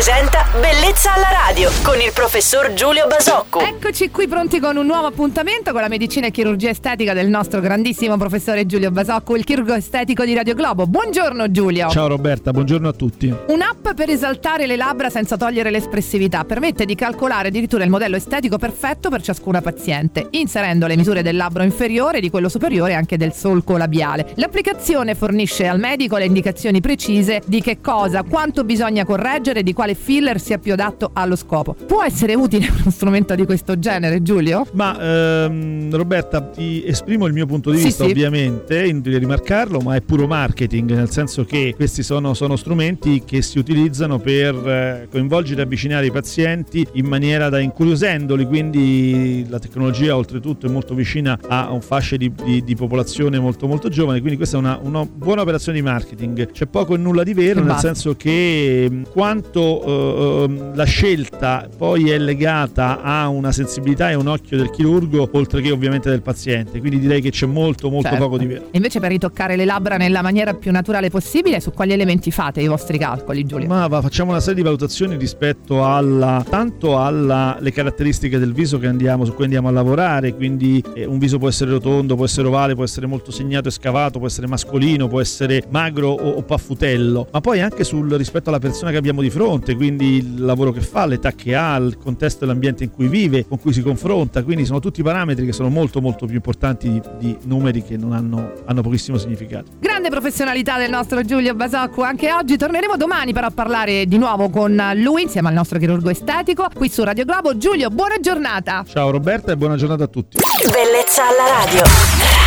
presenta Bellezza alla radio con il professor Giulio Basocco. Eccoci qui pronti con un nuovo appuntamento con la medicina e chirurgia estetica del nostro grandissimo professore Giulio Basocco, il chirurgo estetico di Radio Globo. Buongiorno Giulio. Ciao Roberta, buongiorno a tutti. Un'app per esaltare le labbra senza togliere l'espressività permette di calcolare addirittura il modello estetico perfetto per ciascuna paziente, inserendo le misure del labbro inferiore e di quello superiore e anche del solco labiale. L'applicazione fornisce al medico le indicazioni precise di che cosa, quanto bisogna correggere e di quale filler sia più adatto allo scopo. Può essere utile uno strumento di questo genere, Giulio? Ma ehm, Roberta, ti esprimo il mio punto di Sì, vista, sì. ovviamente, inutile rimarcarlo, ma è puro marketing, nel senso che questi sono, sono strumenti che si utilizzano per eh, coinvolgere e avvicinare i pazienti in maniera da incuriosendoli, quindi la tecnologia oltretutto è molto vicina a un fasce di, di- di popolazione molto molto giovane, quindi questa è una, una buona operazione di marketing. C'è poco e nulla di vero, E nel basta. senso che quanto eh, ehm, la scelta poi è legata a una sensibilità e un occhio del chirurgo, oltre che ovviamente del paziente, quindi direi che c'è molto molto Certo. poco di vero. E Invece per ritoccare le labbra nella maniera più naturale possibile, su quali elementi fate i vostri calcoli, Giulio? Ma va, facciamo una serie di valutazioni rispetto alla tanto alle caratteristiche del viso che andiamo, su cui andiamo a lavorare, quindi eh, un viso può essere rotondo, può essere ovale, può essere molto segnato e scavato, può essere mascolino, può essere magro o, o paffutello, ma poi anche sul rispetto alla persona che abbiamo di fronte, quindi il lavoro che fa, l'età che ha, il contesto e l'ambiente in cui vive, con cui si confronta, quindi sono tutti parametri che sono molto molto più importanti di, di numeri che non hanno, hanno pochissimo significato. Grande professionalità del nostro Giulio Basocco. Anche oggi torneremo domani però a parlare di nuovo con lui insieme al nostro chirurgo estetico qui su Radio Globo. Giulio, buona giornata. Ciao Roberta e buona giornata a tutti. Bellezza alla radio.